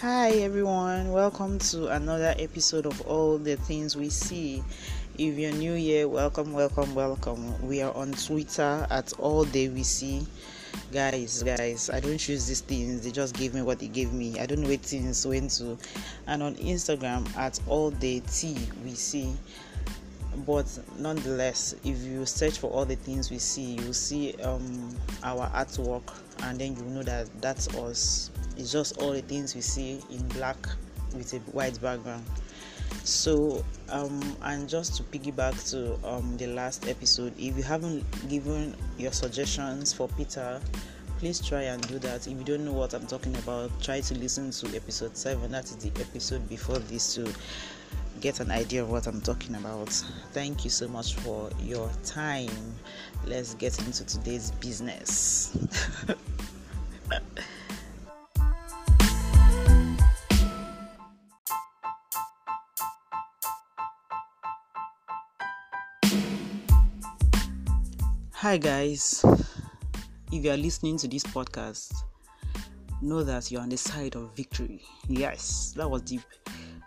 Hi everyone, welcome to another episode of All the Things We See. If you're new here, welcome, welcome, welcome. We are on Twitter at All Day We See. Guys, guys, I don't choose these things, they just gave me what they gave me. I don't know what things went to. And on Instagram at All Day T We See but nonetheless if you search for all the things we see you'll see um, our artwork and then you know that that's us it's just all the things we see in black with a white background. So um, and just to piggyback to um, the last episode if you haven't given your suggestions for peter please try and do that. If you don't know what i'm talking about try to listen to episode 7 that is the episode before this to get an idea of what i'm talking about. Thank you so much for your time. Let's get into today's business Hi, guys. If you are listening to this podcast, know that you're on the side of victory. Yes, that was deep.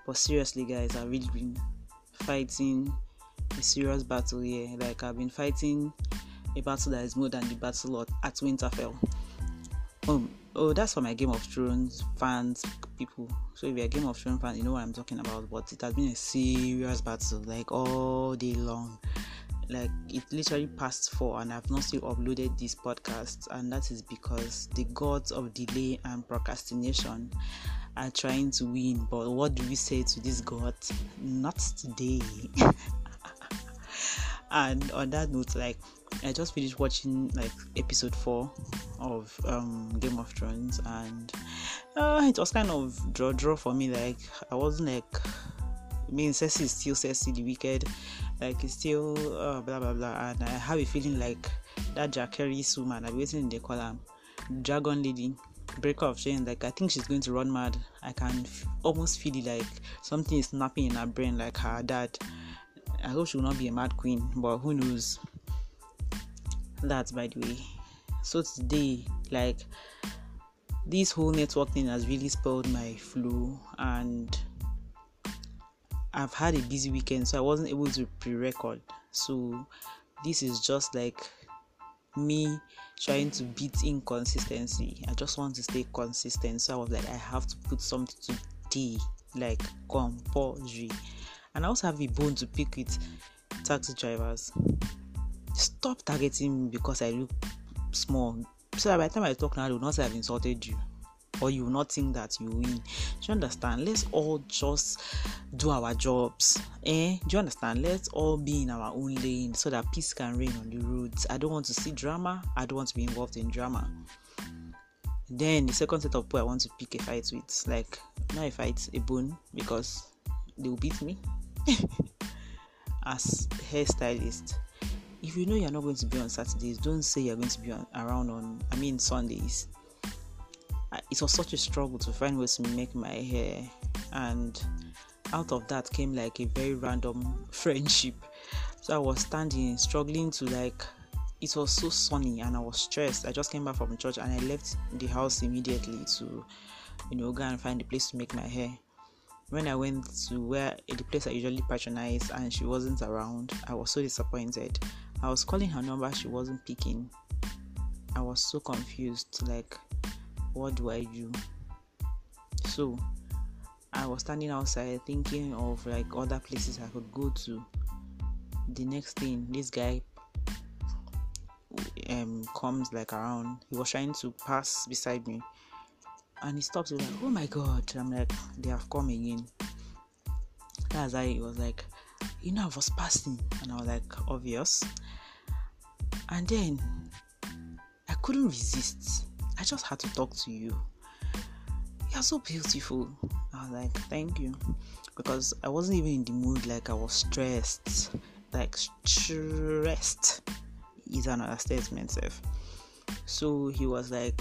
But seriously, guys, I've really been fighting a serious battle here. Like, I've been fighting a battle that is more than the battle at Winterfell. Um, oh, that's for my Game of Thrones fans, people. So, if you're a Game of Thrones fan, you know what I'm talking about. But it has been a serious battle, like all day long like it literally passed four and I've not still uploaded this podcast and that is because the gods of delay and procrastination are trying to win. But what do we say to this god not today. And on that note like I just finished watching like episode four of um, Game of Thrones. And uh, it was kind of draw draw for me. Like I wasn't like I mean Cersei is still Cersei the wicked like it's still uh, blah blah blah and i have a feeling like that Daenerys woman i'm waiting in the column dragon lady breaker of chain like i think she's going to run mad. I can f- almost feel it like something is snapping in her brain like her dad. I hope she will not be a mad queen but who knows? That's by the way. So today like this whole network thing has really spoiled my flow and I've had a busy weekend, so I wasn't able to pre record. So, this is just like me trying to beat inconsistency. I just want to stay consistent. So, I was like, I have to put something today, like compulsory. And I also have a bone to pick with taxi drivers. Stop targeting me because I look small. So, by the time I talk now, I will not say I've insulted you or you will not think that you win. Do you understand? Let's all just do our jobs. Eh? Do you understand? Let's all be in our own lane so that peace can reign on the roads. I don't want to see drama. I don't want to be involved in drama. Then the second set of people I want to pick a fight with, like not a fight, a bone, because they will beat me as hairstylist. If you know you're not going to be on Saturdays, don't say you're going to be on, around on, I mean Sundays it was such a struggle to find ways to make my hair and out of that came like a very random friendship. So i was standing struggling to like it was so sunny and i was stressed. I just came back from church and i left the house immediately to you know go and find a place to make my hair. When i went to where eh, the place i usually patronize and she wasn't around i was so disappointed. I was calling her number she wasn't picking. I was so confused like what do I do? So I was standing outside thinking of like other places I could go to. The next thing, this guy um comes like around. He was trying to pass beside me, and he stops. He's like, "Oh my god!" I'm like, "They have come again." That's how he was like, "You know, I was passing," and I was like, "Obvious." And then I couldn't resist I just had to talk to you. You're so beautiful. I was like, thank you. Because I wasn't even in the mood, like I was stressed. Like stressed is an understatement, Seth. So he was like,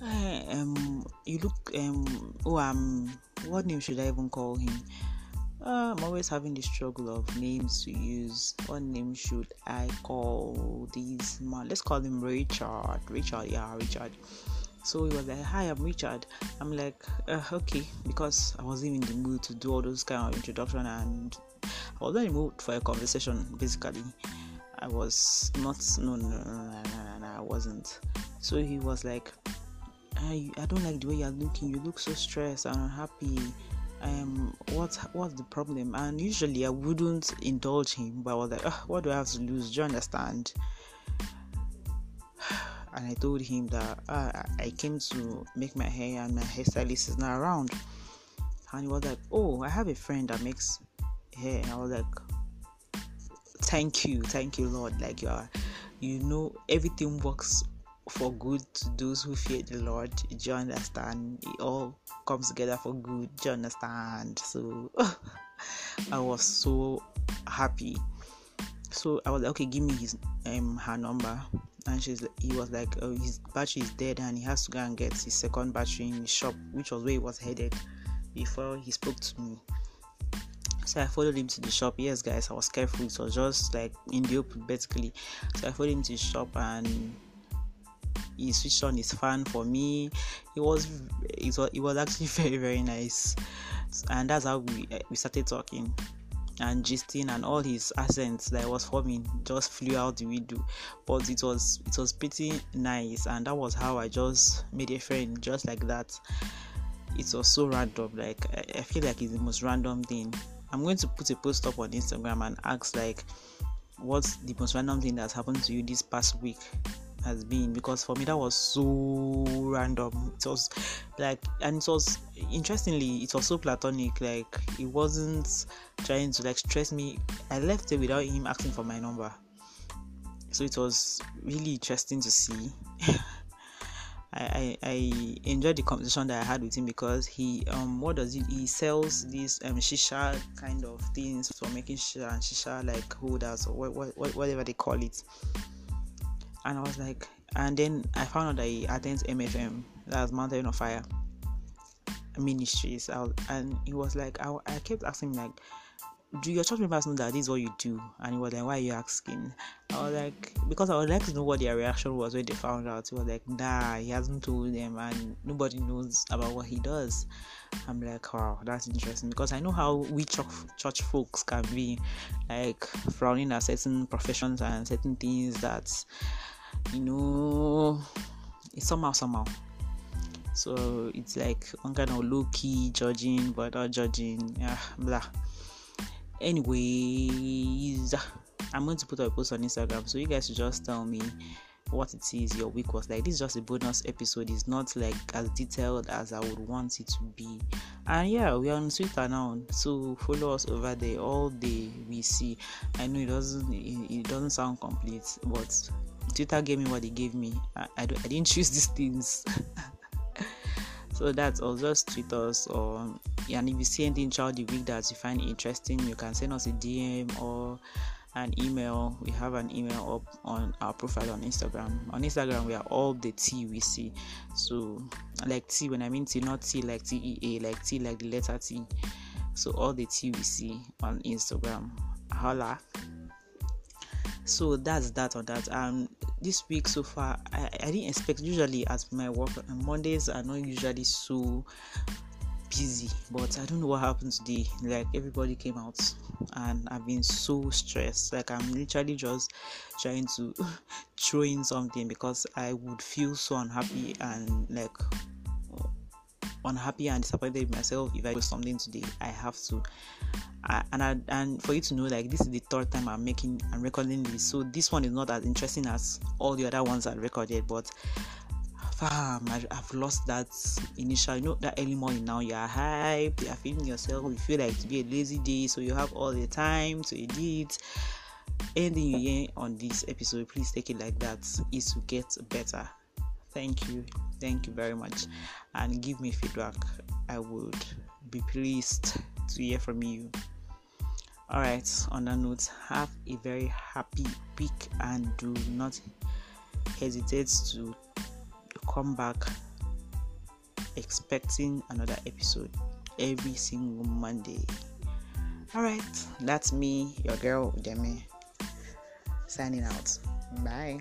hey, um, you look, um, oh, um, what name should I even call him? Uh, I'm always having the struggle of names to use. What name should I call this man? Let's call him Richard. Richard, yeah, Richard. So he was like, Hi, I'm Richard. I'm like, uh, Okay, because I wasn't in the mood to do all those kind of introduction and I was not in the mood for a conversation basically. I was not, no, no, no, no, no, no I wasn't. So he was like, I, I don't like the way you're looking. You look so stressed and unhappy. Um, what's what's the problem? And usually I wouldn't indulge him, but I was like, oh, what do I have to lose? Do you understand? and I told him that uh, I came to make my hair and my hairstylist is not around. And he was like, Oh, I have a friend that makes hair. And I was like, Thank you, thank you, Lord. Like you are, you know, everything works for good to those who fear the Lord. Do you understand? It all comes together for good. Do you understand? So I was so happy. So I was like, okay, give me his um her number and she's he was like oh, his battery is dead and he has to go and get his second battery in the shop which was where he was headed before he spoke to me so I followed him to the shop. Yes, guys, I was careful. It was just like in the open, basically. So I followed him to the shop and he switched on his fan for me. It was it was it was actually very very nice, and that's how we we started talking. And gisting and all his accents that was forming just flew out the window. But it was it was pretty nice. And that was how i just made a friend just like that. It was so random. Like I feel like it's the most random thing. I'm going to put a post up on instagram and ask like what's the most random thing that's happened to you this past week has been because for me that was so random. It was like and it was interestingly it was so platonic. Like it wasn't trying to like stress me. I left it without him asking for my number. So it was really interesting to see. I, I, I enjoyed the conversation that I had with him because he um what does he he sells these um shisha kind of things for making shisha and shisha like holders or what, what, whatever they call it and I was like, and then I found out that he attends MFM, that's Mountain of Fire Ministries, was, and he was like, I, I kept asking like, do your church members know that this is what you do? And he was like, why are you asking? I was like, because I would like to know what their reaction was when they found out. He was like, nah, he hasn't told them, and nobody knows about what he does. I'm like, wow, that's interesting because I know how we church, church folks can be, like frowning at certain professions and certain things that you know it's somehow somehow so it's like one kind of low key judging but not judging yeah blah anyways ah, i'm going to put a post on instagram so you guys should just tell me what it is your week was like. This is just a bonus episode. It's not like as detailed as I would want it to be. And yeah, we are on Twitter now, so follow us over there all day. We see. I know it doesn't it, it doesn't sound complete, but Twitter gave me what they gave me. I, I, I didn't choose these things. so that's all. Just tweet us or and if you see anything throughout the week that you find interesting, you can send us a DM or an email. We have an email up on our profile on Instagram. On Instagram, we are all the T we see. So, like T, when I mean T, not T like T E A, like T like the letter T. So, all the T we see on Instagram. Holla. So, that's that on that. Um, this week so far, I, I didn't expect, usually, as my work, and Mondays are not usually so busy but i don't know what happened today. Like everybody came out and i've been so stressed. Like i'm literally just trying to throw in something because i would feel so unhappy and like unhappy and disappointed with myself if i do something today i have to I, and I, and for you to know like this is the third time i'm making i'm recording this. So this one is not as interesting as all the other ones i recorded but fam i've lost that initial you know that early morning. Now you're hyped you're feeling yourself you feel like to be a lazy day so you have all the time to edit. Anything you hear on this episode please take it like that. Is to get better thank you thank you very much and give me feedback i would be pleased to hear from you all right on that note have a very happy week and do not hesitate to come back expecting another episode every single Monday. Alright, that's me, your girl Demi, signing out. Bye.